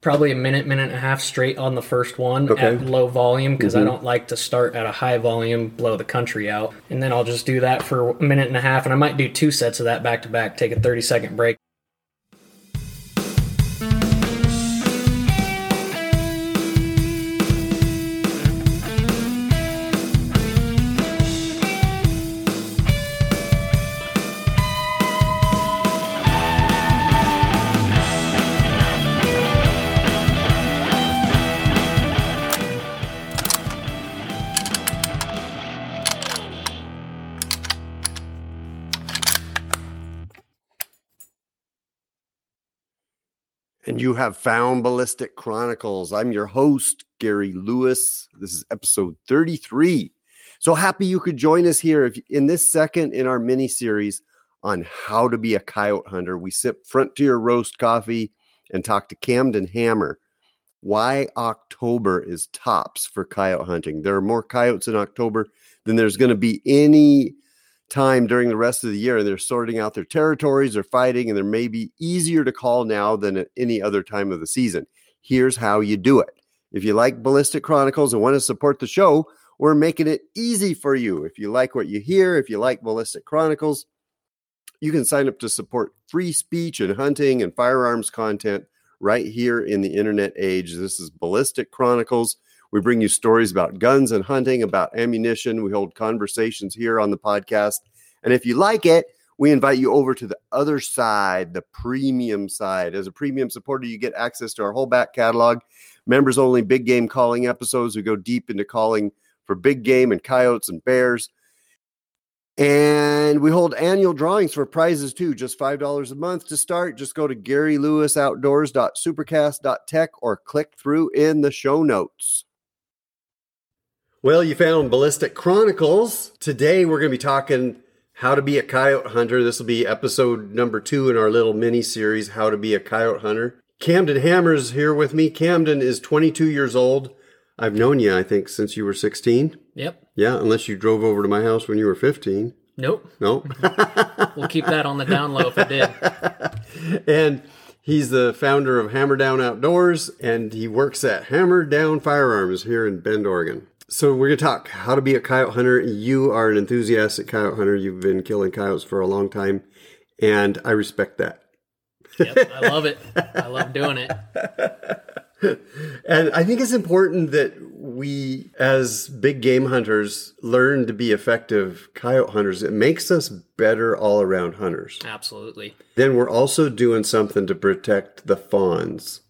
probably a minute, minute and a half straight on the first one Okay. at low volume because I mm-hmm. don't like to start at a high volume, blow the country out. And then I'll just do that for a minute and a half, and I might do two sets of that back to back, take a 30 second break. And you have found Ballistic Chronicles. I'm your host, Gary Lewis. This is episode 33. So happy you could join us here if, in this second in our mini series on how to be a coyote hunter. We sip Frontier Roast coffee and talk to Camden Hammer why October is tops for coyote hunting. There are more coyotes in October than there's going to be any time during the rest of the year. And they're sorting out their territories, they're fighting, and they're maybe easier to call now than at any other time of the season. Here's how you do it. If you like Ballistic Chronicles and want to support the show, we're making it easy for you. If you like what you hear, if you like Ballistic Chronicles, you can sign up to support free speech and hunting and firearms content right here in the internet age. This is Ballistic Chronicles. We bring you stories about guns and hunting, about ammunition. We hold conversations here on the podcast. And if you like it, we invite you over to the other side, the premium side. As a premium supporter, you get access to our whole back catalog, members only big game calling episodes. We go deep into calling for big game and coyotes and bears. And we hold annual drawings for prizes too, just $5 a month to start. Just go to GaryLewisOutdoors.supercast.tech or click through in the show notes. Well, you found Ballistic Chronicles. Today we're going to be talking how to be a coyote hunter. This will be episode number two in our little mini series, How to Be a Coyote Hunter. Camden Hammer's here with me. Camden is 22 years old. I've known you, I think, since you were 16. Yep. Yeah, unless you drove over to my house when you were 15. Nope. Nope. We'll keep that on the down low if it did. and he's the founder of Hammer Down Outdoors, and he works at Hammer Down Firearms here in Bend, Oregon. So we're going to talk how to be a coyote hunter. You are an enthusiastic coyote hunter. You've been killing coyotes for a long time, and I respect that. Yep. I love it. I love doing it. And I think it's important that we, as big game hunters, learn to be effective coyote hunters. It makes us better all around hunters. Absolutely. Then we're also doing something to protect the fawns.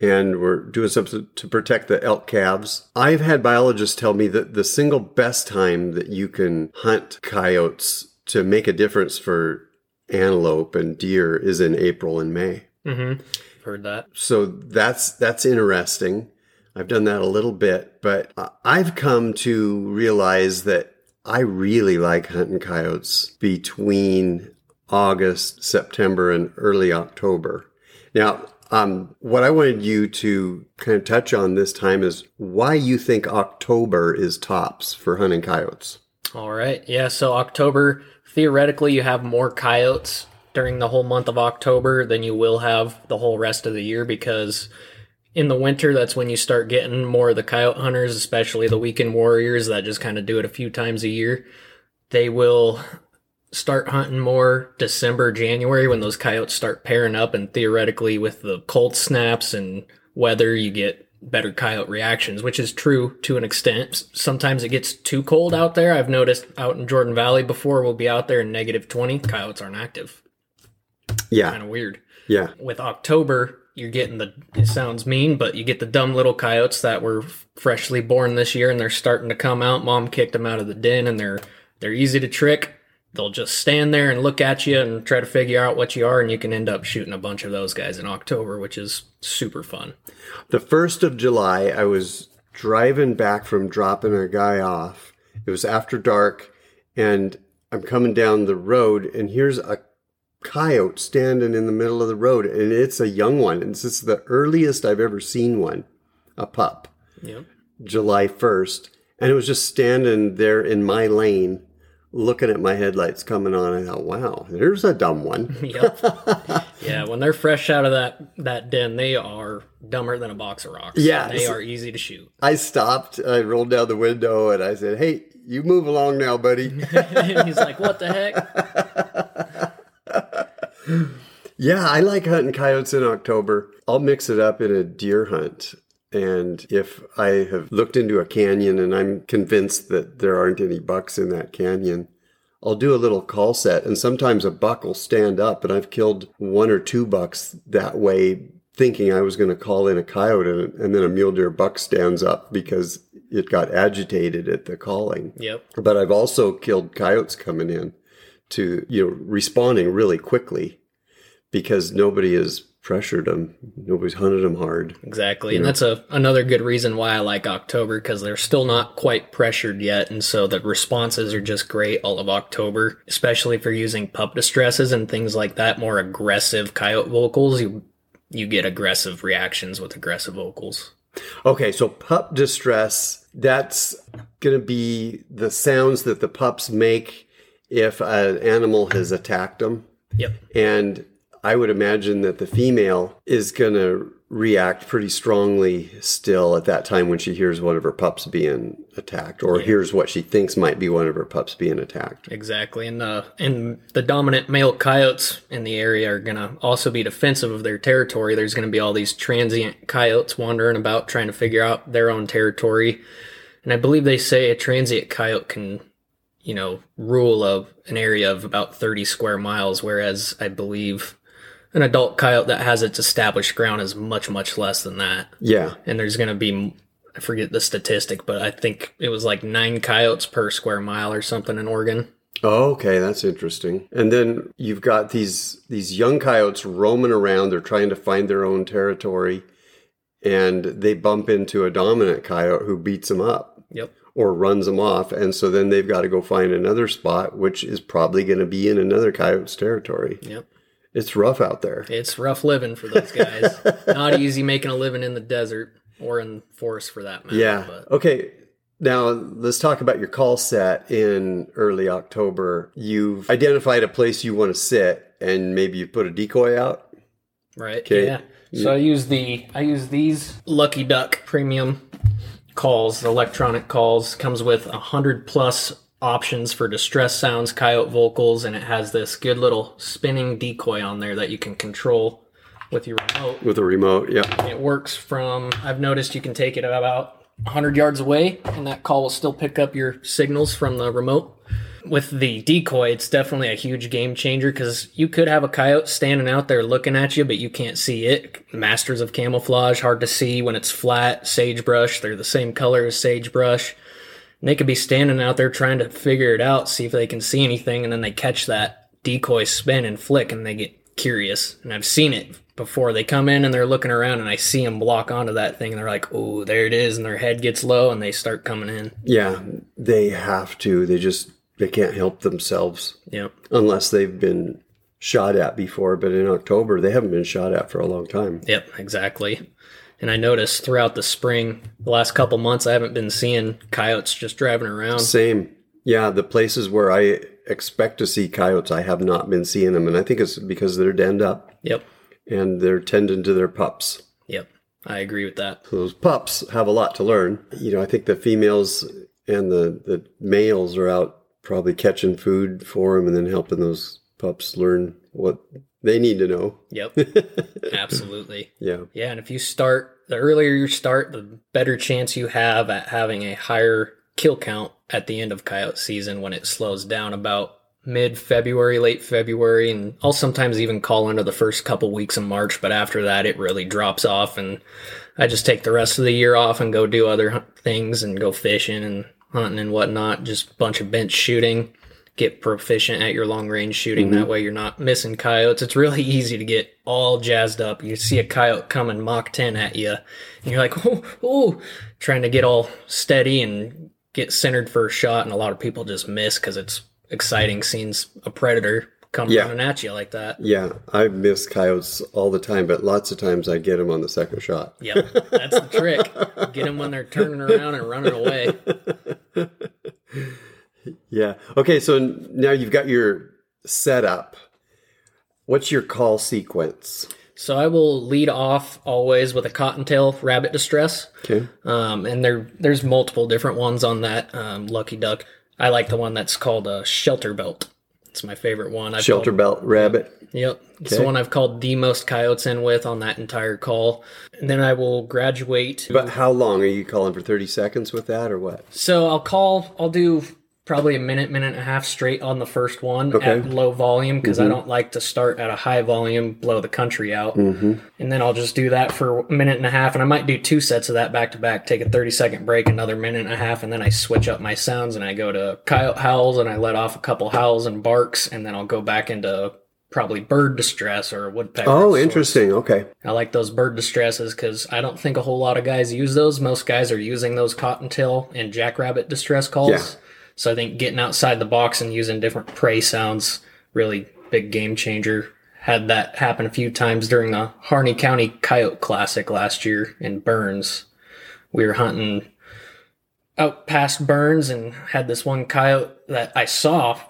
And we're doing something to protect the elk calves. I've had biologists tell me that the single best time that you can hunt coyotes to make a difference for antelope and deer is in April and May. Mm-hmm. Heard that. So that's that's interesting. I've done that a little bit, but I've come to realize that I really like hunting coyotes between August, September, and early October. Now, um, what I wanted you to kind of touch on this time is why you think October is tops for hunting coyotes. All right. Yeah. So October, theoretically, you have more coyotes during the whole month of October than you will have the whole rest of the year because in the winter, that's when you start getting more of the coyote hunters, especially the weekend warriors that just kind of do it a few times a year. They will start hunting more December, January when those coyotes start pairing up, and theoretically, with the cold snaps and weather, you get better coyote reactions, which is true to an extent. Sometimes it gets too cold out there. I've noticed out in Jordan Valley before, we'll be out there in negative 20, coyotes aren't active. Yeah. Kind of weird. yeah, With October, you're getting the, it sounds mean, but you get the dumb little coyotes that were freshly born this year and they're starting to come out. Mom kicked them out of the den and they're, they're easy to trick. They'll just stand there and look at you and try to figure out what you are, and you can end up shooting a bunch of those guys in October, which is super fun. The first of July, I was driving back from dropping a guy off. It was after dark, and I'm coming down the road, and here's a coyote standing in the middle of the road, and it's a young one. And this is the earliest I've ever seen one, a pup, Yep. July 1st. And it was just standing there in my lane, looking at my headlights coming on. I thought, wow, there's a dumb one. Yep. Yeah, when they're fresh out of that that den, they are dumber than a box of rocks. Yeah, they are easy to shoot. I stopped. I rolled down the window and I said, "Hey, you move along now, buddy." and he's like, "What the heck?" Yeah, I like hunting coyotes in October. I'll mix it up in a deer hunt. And if I have looked into a canyon and I'm convinced that there aren't any bucks in that canyon, I'll do a little call set. And sometimes a buck will stand up. And I've killed one or two bucks that way, thinking I was going to call in a coyote. And, and then a mule deer buck stands up because it got agitated at the calling. Yep. But I've also killed coyotes coming in to, you know, responding really quickly because nobody has pressured them. Nobody's hunted them hard. Exactly, and that's a another good reason why I like October because they're still not quite pressured yet, and so the responses are just great all of October. Especially if you're using pup distresses and things like that, more aggressive coyote vocals, you you get aggressive reactions with aggressive vocals. Okay, so pup distress, that's going to be the sounds that the pups make if an animal has attacked them. Yep. And I would imagine that the female is going to react pretty strongly still at that time when she hears one of her pups being attacked or hears what she thinks might be one of her pups being attacked. Exactly, and uh, and the dominant male coyotes in the area are gonna also be defensive of their territory. There's gonna be all these transient coyotes wandering about trying to figure out their own territory, and I believe they say a transient coyote can, you know, rule of an area of about 30 square miles, whereas I believe an adult coyote that has its established ground is much much less than that. Yeah. And there's gonna be I forget the statistic, but I think it was like nine coyotes per square mile or something in Oregon. Oh, okay, that's interesting. And then you've got these these young coyotes roaming around. They're trying to find their own territory, and they bump into a dominant coyote who beats them up Yep. or runs them off. And so then they've got to go find another spot, which is probably going to be in another coyote's territory. Yep. It's rough out there. It's rough living for those guys. Not easy making a living in the desert or in forest for that matter. Yeah. But Okay. Now let's talk about your call set in early October. You've identified a place you want to sit, and maybe you put a decoy out. right. Okay. Yeah. So I use the I use these Lucky Duck premium calls, electronic calls. Comes with a hundred plus options for distress sounds, coyote vocals, and it has this good little spinning decoy on there that you can control with your remote. With a remote, yeah. It works from, I've noticed you can take it about 100 yards away, and that call will still pick up your signals from the remote. With the decoy, it's definitely a huge game changer because you could have a coyote standing out there looking at you, but you can't see it. Masters of camouflage, hard to see when it's flat. Sagebrush, they're the same color as sagebrush. And they could be standing out there trying to figure it out, see if they can see anything, and then they catch that decoy spin and flick, and they get curious. And I've seen it before. They come in and they're looking around, and I see them block onto that thing, and they're like, "Oh, there it is," and their head gets low, and they start coming in. Yeah, they have to. They just they can't help themselves Yeah, unless they've been shot at before. But in October, they haven't been shot at for a long time. Yep, exactly. And I noticed throughout the spring, the last couple months, I haven't been seeing coyotes just driving around. Same. Yeah, the places where I expect to see coyotes, I have not been seeing them, and I think it's because they're denned up Yep. and they're tending to their pups. Yep. I agree with that. Those pups have a lot to learn. You know, I think the females and the the males are out probably catching food for them and then helping those pups learn what they need to know. Yep. Absolutely. Yeah. Yeah, and if you start, the earlier you start, the better chance you have at having a higher kill count at the end of coyote season when it slows down about mid February, late February, and I'll sometimes even call into the first couple weeks in March, but after that it really drops off and I just take the rest of the year off and go do other things and go fishing and hunting and whatnot, just a bunch of bench shooting. Get proficient at your long range shooting. That mm-hmm. way you're not missing coyotes. It's really easy to get all jazzed up. You see a coyote coming Mach 10 at you, and you're like, oh, oh, trying to get all steady and get centered for a shot. And a lot of people just miss because it's exciting seeing a predator come Yeah. running at you like that. Yeah, I miss coyotes all the time, but lots of times I get them on the second shot. Yep, that's the trick. Get them when they're turning around and running away. Yeah. Okay, so now you've got your setup. What's your call sequence? So I will lead off always with a cottontail rabbit distress. Okay. Um, and there there's multiple different ones on that um, lucky duck. I like the one that's called a shelter belt. It's my favorite one. I've Shelter called- belt rabbit. Yep. It's Okay. the one I've called the most coyotes in with on that entire call. And then I will graduate. But how long are you calling for 30 seconds with that or what? So I'll call, I'll do probably a minute, minute and a half straight on the first one Okay. Mm-hmm. at low volume because I don't like to start at a high volume, blow the country out. Mm-hmm. And then I'll just do that for a minute and a half. And I might do two sets of that back to back, take a 30 second break, another minute and a half. And then I switch up my sounds and I go to coyote howls and I let off a couple howls and barks. And then I'll go back into probably bird distress or woodpecker. Oh, interesting. Okay. I like those bird distresses because I don't think a whole lot of guys use those. Most guys are using those cottontail and jackrabbit distress calls. Yeah. So I think getting outside the box and using different prey sounds really big game changer. Had that happen a few times during the Harney County Coyote Classic last year in Burns. We were hunting out past Burns and had this one coyote that I saw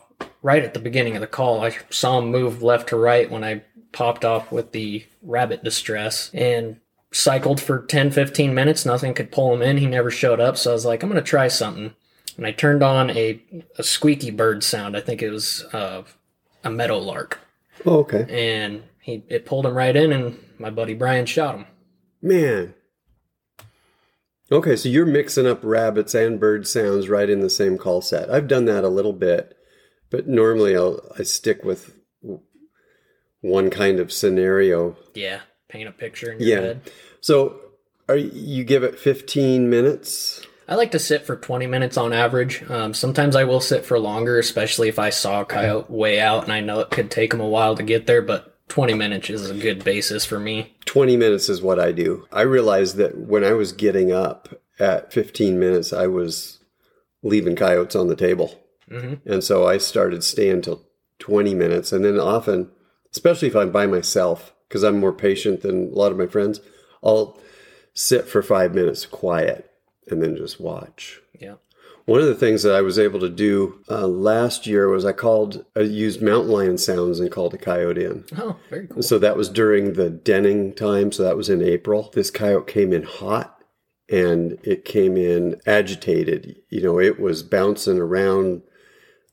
right at the beginning of the call. I saw him move left to right when I popped off with the rabbit distress and cycled for 10 15 minutes nothing could pull him in he never showed up so i was like i'm going to try something and i turned on a, a squeaky bird sound i think it was uh, a meadow lark Oh, okay. and he it pulled him right in and my buddy brian shot him Man. Okay, so you're mixing up rabbits and bird sounds right in the same call set. I've done that a little bit, but normally I'll I stick with one kind of scenario. yeah paint a picture in your Yeah. head So, are you give it 15 minutes? I like to sit for 20 minutes on average. Um, sometimes I will sit for longer, especially if I saw a coyote way out and I know it could take them a while to get there, but 20 minutes is a good basis for me. 20 minutes is what I do. I realized that when I was getting up at 15 minutes, I was leaving coyotes on the table. hmm And so I started staying till 20 minutes. And then often, especially if I'm by myself, because I'm more patient than a lot of my friends, I'll sit for five minutes quiet and then just watch. Yeah. One of the things that I was able to do uh, last year was I called, I used mountain lion sounds and called a coyote in. Oh, very cool. So that was during the denning time. So that was in April. This coyote came in hot and it came in agitated. You know, it was bouncing around,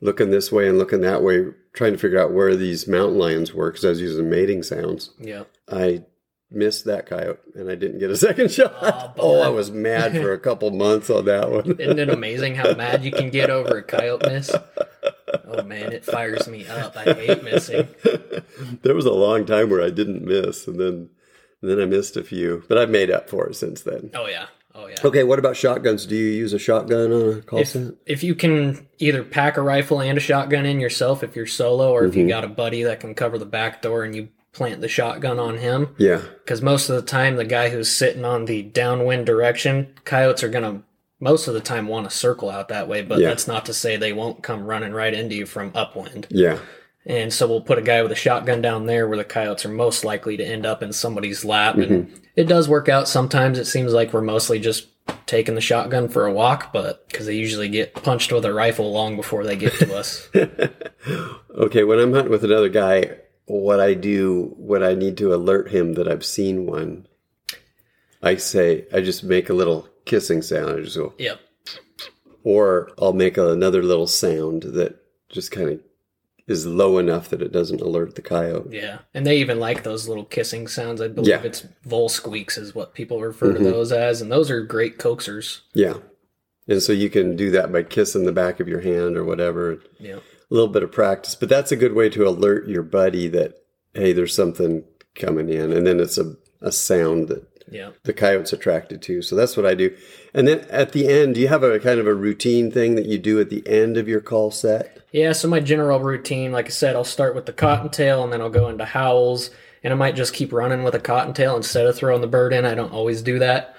looking this way and looking that way, trying to figure out where these mountain lions were because I was using mating sounds. Yeah. I missed that coyote and I didn't get a second shot. Oh, Aw, oh, I was mad for a couple months on that one. Isn't it amazing how mad you can get over a coyote miss? Oh man, it fires me up. I hate missing. there was a long time where I didn't miss and then and then I missed a few, but I've made up for it since then. Oh yeah. Oh yeah. Okay, what about shotguns? Do you use a shotgun on a call If, set? if you can either pack a rifle and a shotgun in yourself if you're solo, or if you mm-hmm. got a buddy that can cover the back door and you plant the shotgun on him, Yeah. because most of the time the guy who's sitting on the downwind direction coyotes are going to most of the time want to circle out that way but Yeah. that's not to say they won't come running right into you from upwind Yeah. and so we'll put a guy with a shotgun down there where the coyotes are most likely to end up in somebody's lap and mm-hmm. it does work out sometimes it seems like we're mostly just taking the shotgun for a walk but because they usually get punched with a rifle long before they get to us Okay, when I'm hunting with another guy, what I do when I need to alert him that I've seen one, I say, I just make a little kissing sound. I just go, yep or I'll make another little sound that just kind of is low enough that it doesn't alert the coyote. Yeah, and they even like those little kissing sounds. I believe Yeah. Mm-hmm. it's vole squeaks is what people refer to those as, and those are great coaxers. Yeah. And so you can do that by kissing the back of your hand or whatever. Yeah, a little bit of practice, but that's a good way to alert your buddy that hey, there's something coming in, and then it's a, a sound that yeah. the coyote's attracted to. So that's what I do. And then at the end, do you have a kind of a routine thing that you do at the end of your call set? Yeah, so my general routine, like I said, I'll start with the cottontail and then I'll go into howls and I might just keep running with a cottontail instead of throwing the bird in. I don't always do that.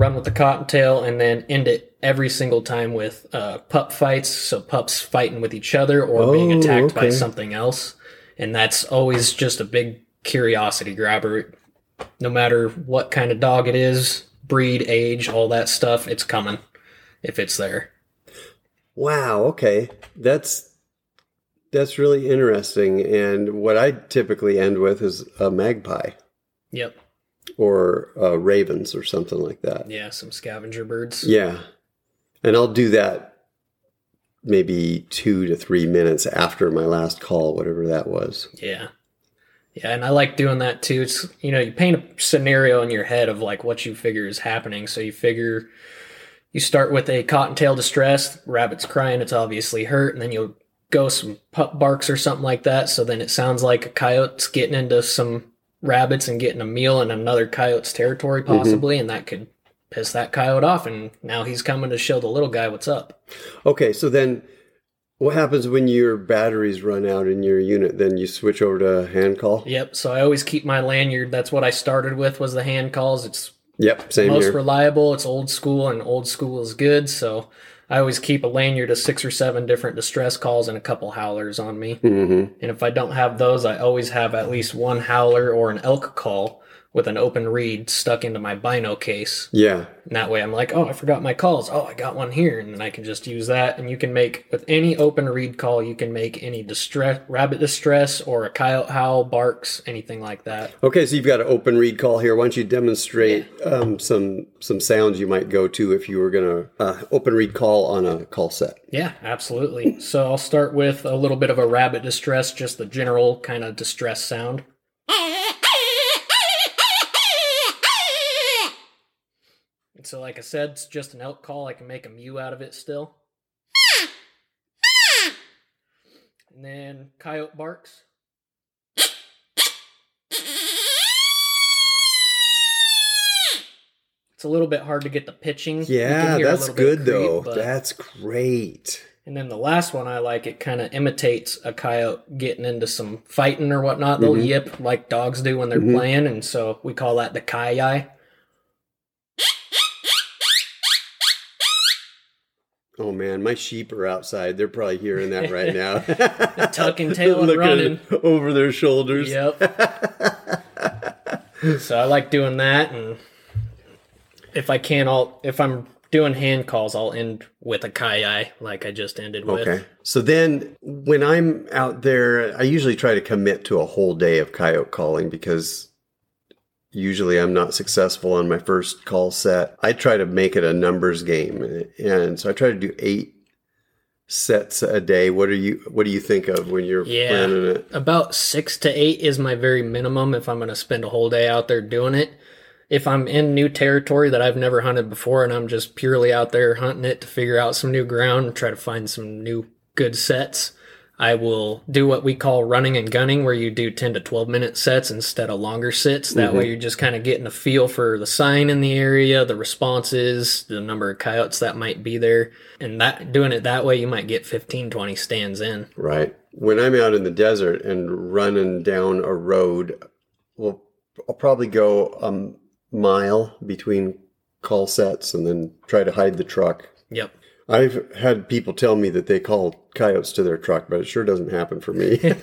Run with the cottontail and then end it every single time with uh, pup fights. So pups fighting with each other or being Oh, attacked by something else. And that's always just a big curiosity grabber. No matter what kind of dog it is, breed, age, all that stuff, it's coming if it's there. Wow. Okay. That's That's really interesting. And what I typically end with is a magpie Yep. Or uh, ravens or something like that. Yeah, some scavenger birds. Yeah. And I'll do that maybe two to three minutes after my last call, whatever that was. Yeah. Yeah, and I like doing that too. It's you know, you paint a scenario in your head of like what you figure is happening. So you figure you start with a cottontail distress, rabbit's crying, it's obviously hurt, and then you'll go some pup barks or something like that. So then it sounds like a coyote's getting into some rabbits and getting a meal in another coyote's territory, mm-hmm. possibly, and that could piss that coyote off. And now he's coming to show the little guy what's up. Okay, so then what happens when your batteries run out in your unit? Then you switch over to hand call? Yep. So I always keep my lanyard. That's what I started with was the hand calls. It's Yep, same most here. reliable. It's old school, and old school is good. So I always keep a lanyard of six or seven different distress calls and a couple howlers on me. hmm And if I don't have those, I always have at least one howler or an elk call with an open reed stuck into my bino case. Yeah. And that way I'm like, oh, I forgot my calls. Oh, I got one here. And then I can just use that. And you can make, with any open reed call, you can make any distress, rabbit distress or a coyote howl, barks, anything like that. Okay, so you've got an open reed call here. Why don't you demonstrate um, some some sounds you might go to if you were going to uh, open reed call on a call set? Yeah, absolutely. So I'll start with a little bit of a rabbit distress, just the general kind of distress sound. So, like I said, it's just an elk call. I can make a mew out of it still. And then coyote barks. It's a little bit hard to get the pitching. Yeah, that's good creep, though. but- That's great. and then the last one I like, it kind of imitates a coyote getting into some fighting or whatnot. They'll Mhm. yip like dogs do when they're Mhm. playing, and so we call that the kai Oh man, my sheep are outside. They're probably hearing that right now. Tucking tail and running. over their shoulders. Yep. so I like doing that, and if I can, I'll if I'm doing hand calls, I'll end with a kai like I just ended with. Okay. So then when I'm out there, I usually try to commit to a whole day of coyote calling because usually I'm not successful on my first call set. I try to make it a numbers game. And so I try to do eight sets a day. What are you what do you think of when you're Yeah. planning it? About six to eight is my very minimum if I'm going to spend a whole day out there doing it. If I'm in new territory that I've never hunted before and I'm just purely out there hunting it to figure out some new ground and try to find some new good sets, I will do what we call running and gunning, where you do 10 to 12 minute sets instead of longer sits. That way mm-hmm. you're just kind of getting a feel for the sign in the area, the responses, the number of coyotes that might be there. And that doing it that way, you might get 15, 20 stands in. Right. When I'm out in the desert and running down a road, well, I'll probably go a mile between call sets and then try to hide the truck. Yep. I've had people tell me that they call coyotes to their truck, but it sure doesn't happen for me.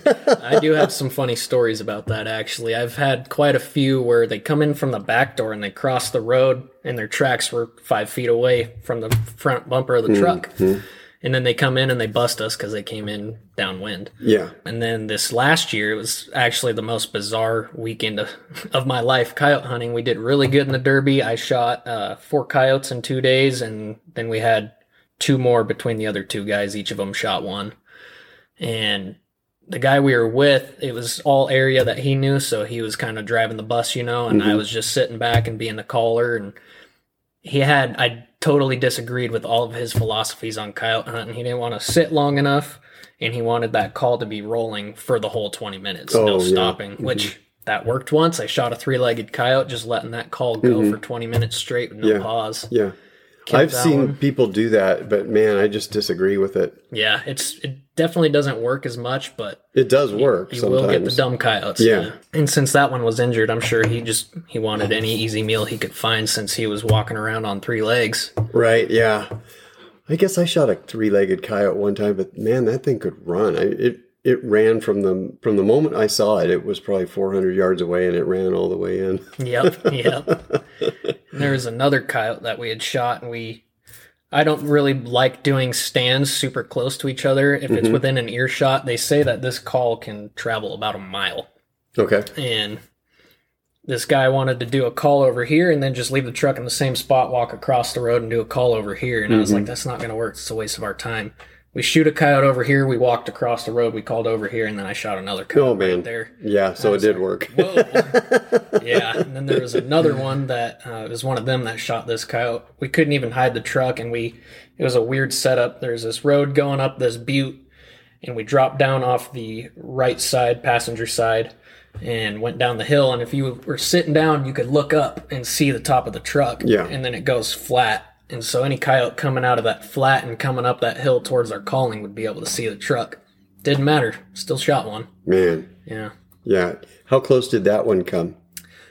I do have some funny stories about that actually. I've had quite a few where they come in from the back door and they cross the road and their tracks were five feet away from the front bumper of the truck. And then they come in and they bust us because they came in downwind. yeah. And then this last year, it was actually the most bizarre weekend of, of my life coyote hunting. We did really good in the Derby. I shot uh, four coyotes in two days, and then we had two more between the other two guys. Each of them shot one. And the guy we were with, it was all area that he knew, so he was kind of driving the bus, you know, and I mm-hmm. was just sitting back and being the caller. And he had, I totally disagreed with all of his philosophies on coyote hunting. He didn't want to sit long enough, and he wanted that call to be rolling for the whole 20 minutes, Oh, no yeah. stopping, mm-hmm. which that worked once. I shot a three legged coyote, just letting that call go mm-hmm. for 20 minutes straight with no Yeah. pause. Yeah. I've seen one. people do that, but man, I just disagree with it. Yeah, it's it definitely doesn't work as much, but It does work you sometimes. will get the dumb coyotes. Yeah. And since that one was injured, I'm sure he just he wanted any easy meal he could find since he was walking around on three legs. Right, yeah. I guess I shot a three-legged coyote one time, but man, that thing could run. I, it it ran from the from the moment I saw it. It was probably 400 yards away, and it ran all the way in. Yep, yep. And there was another coyote that we had shot, and we I don't really like doing stands super close to each other. If it's Mhm. within an earshot, they say that this call can travel about a mile. Okay. And this guy wanted to do a call over here and then just leave the truck in the same spot, walk across the road and do a call over here. And I was like, that's not going to work. It's a waste of our time. We shoot a coyote over here. We walked across the road. We called over here, and then I shot another coyote Oh, man. right there. Yeah, so it did like, work. Whoa. yeah, and then there was another one that uh, was one of them that shot this coyote. We couldn't even hide the truck, and we it was a weird setup. There's this road going up this butte, and we dropped down off the right side, passenger side, and went down the hill. And if you were sitting down, you could look up and see the top of the truck. Yeah. and then it goes flat. And so any coyote coming out of that flat and coming up that hill towards our calling would be able to see the truck. Didn't matter. Still shot one. Man, Yeah. yeah. How close did that one come?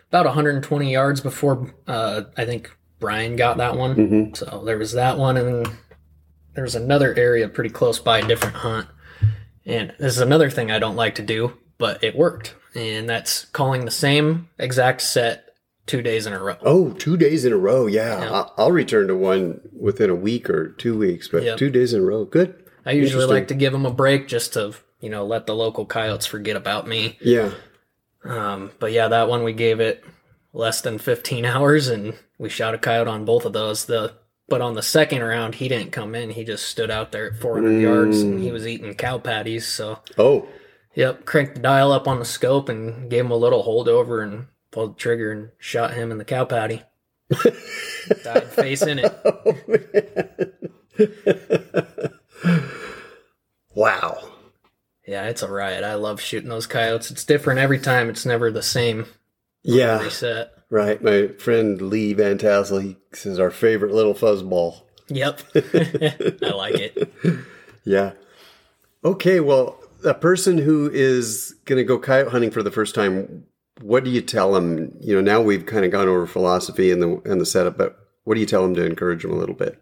about 120 yards before uh, I think Brian got that one. Mm-hmm. So there was that one, and then there was another area pretty close by, a different hunt. And this is another thing I don't like to do, but it worked. And that's calling the same exact set two days in a row. Oh, two days in a row. Yeah, Yeah. I'll return to one within a week or two weeks, but Yep. two days in a row. Good. I usually like to give them a break just to, you know, let the local coyotes forget about me. Yeah. Um, but yeah, that one we gave it less than 15 hours and we shot a coyote on both of those. The but on the second round, he didn't come in. He just stood out there at 400 yards and he was eating cow patties. So, Oh, yep, cranked the dial up on the scope and gave him a little holdover and pulled the trigger and shot him in the cow patty. Died face in it. wow. Yeah, it's a riot. I love shooting those coyotes. It's different every time. It's never the same Yeah. reset. Right. My friend Lee Van Tassel, he says our favorite little fuzzball. Yep. I like it. Yeah. Okay. Well, a person who is going to go coyote hunting for the first time, what do you tell them? You know, now we've kind of gone over philosophy and the and the setup, but what do you tell them to encourage them a little bit?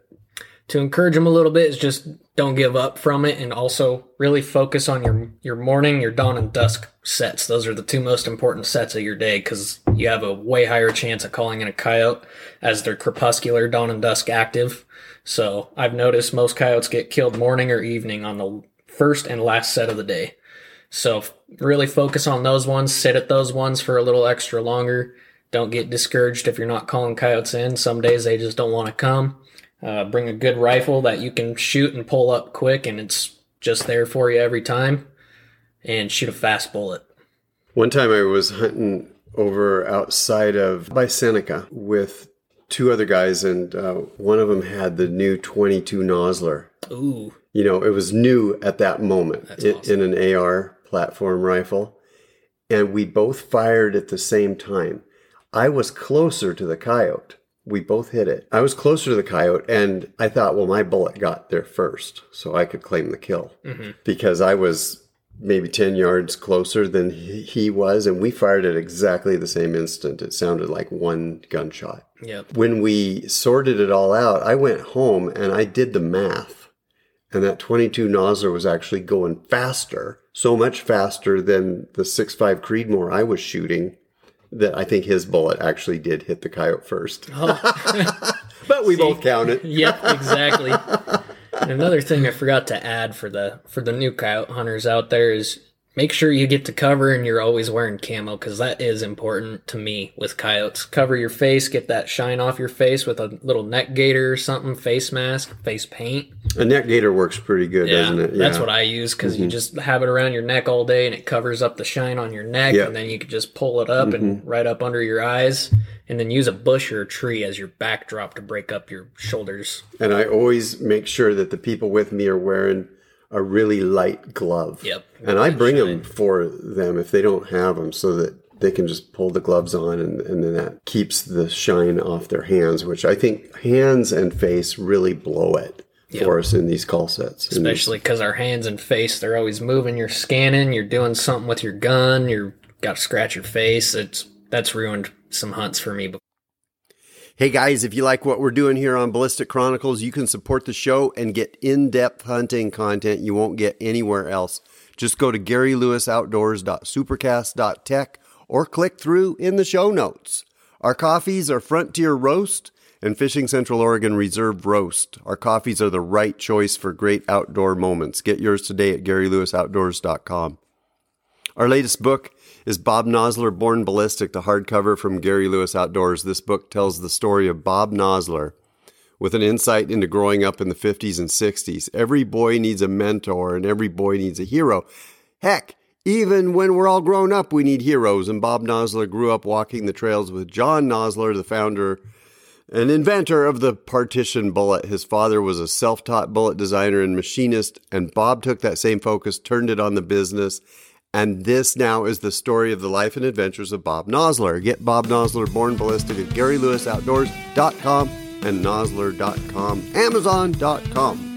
to encourage them a little bit is just don't give up from it and also really focus on your your morning your dawn and dusk sets those are the two most important sets of your day because you have a way higher chance of calling in a coyote as they're crepuscular dawn and dusk active so i've noticed most coyotes get killed morning or evening on the first and last set of the day so really focus on those ones sit at those ones for a little extra longer don't get discouraged if you're not calling coyotes in some days they just don't want to come uh, bring a good rifle that you can shoot and pull up quick, and it's just there for you every time. And shoot a fast bullet. One time I was hunting over outside of by Seneca with two other guys, and uh, one of them had the new 22 Nosler. Ooh, You know, it was new at that moment in, awesome. in an AR platform rifle, and we both fired at the same time. I was closer to the coyote. We both hit it. I was closer to the coyote, and I thought, well, my bullet got there first, so I could claim the kill Mhm. because I was maybe 10 yards closer than he he was, and we fired at exactly the same instant. It sounded like one gunshot. yep. When we sorted it all out, I went home and I did the math. And that 22 Nosler was actually going faster, so much faster than the 6.5 Creedmoor I was shooting that I think his bullet actually did hit the coyote first. Oh, But we both count it. yep, exactly. And another thing I forgot to add for the for the new coyote hunters out there is make sure you get to cover and you're always wearing camo because that is important to me with coyotes. Cover your face, get that shine off your face with a little neck gaiter or something, face mask, face paint. A neck gaiter works pretty good, Yeah, doesn't it? Yeah. that's what I use because you mm-hmm. just have it around your neck all day and it covers up the shine on your neck, Yeah. and then you can just pull it up and mm-hmm. right up under your eyes, and then use a bush or a tree as your backdrop to break up your shoulders. And I always make sure that the people with me are wearing a really light glove. Yep. And I bring Shine. them for them if they don't have them so that they can just pull the gloves on and, and then that keeps the shine off their hands, which I think hands and face really blow it for us in these call sets. Especially because our hands and face, they're always moving. You're scanning. You're doing something with your gun. You're got to scratch your face. It's that's ruined some hunts for me. Hey guys, if you like what we're doing here on Ballistic Chronicles, you can support the show and get in depth hunting content you won't get anywhere else. Just go to GaryLewisOutdoors.supercast.tech or click through in the show notes. Our coffees are Frontier Roast and Fishing Central Oregon Reserve Roast. Our coffees are the right choice for great outdoor moments. Get yours today at GaryLewisOutdoors.com. Our latest book is Bob Nosler Born Ballistic, the hardcover from Gary Lewis Outdoors. This book tells the story of Bob Nosler with an insight into growing up in the 50s and 60s. Every boy needs a mentor and every boy needs a hero. Heck, even when we're all grown up, we need heroes. And Bob Nosler grew up walking the trails with John Nosler, the founder and inventor of the partition bullet. His father was a self taught bullet designer and machinist, and Bob took that same focus, turned it on the business. And this now is the story of the life and adventures of Bob Nosler. Get Bob Nosler Born Ballistic at GaryLewisOutdoors.com and Nosler.com, Amazon.com.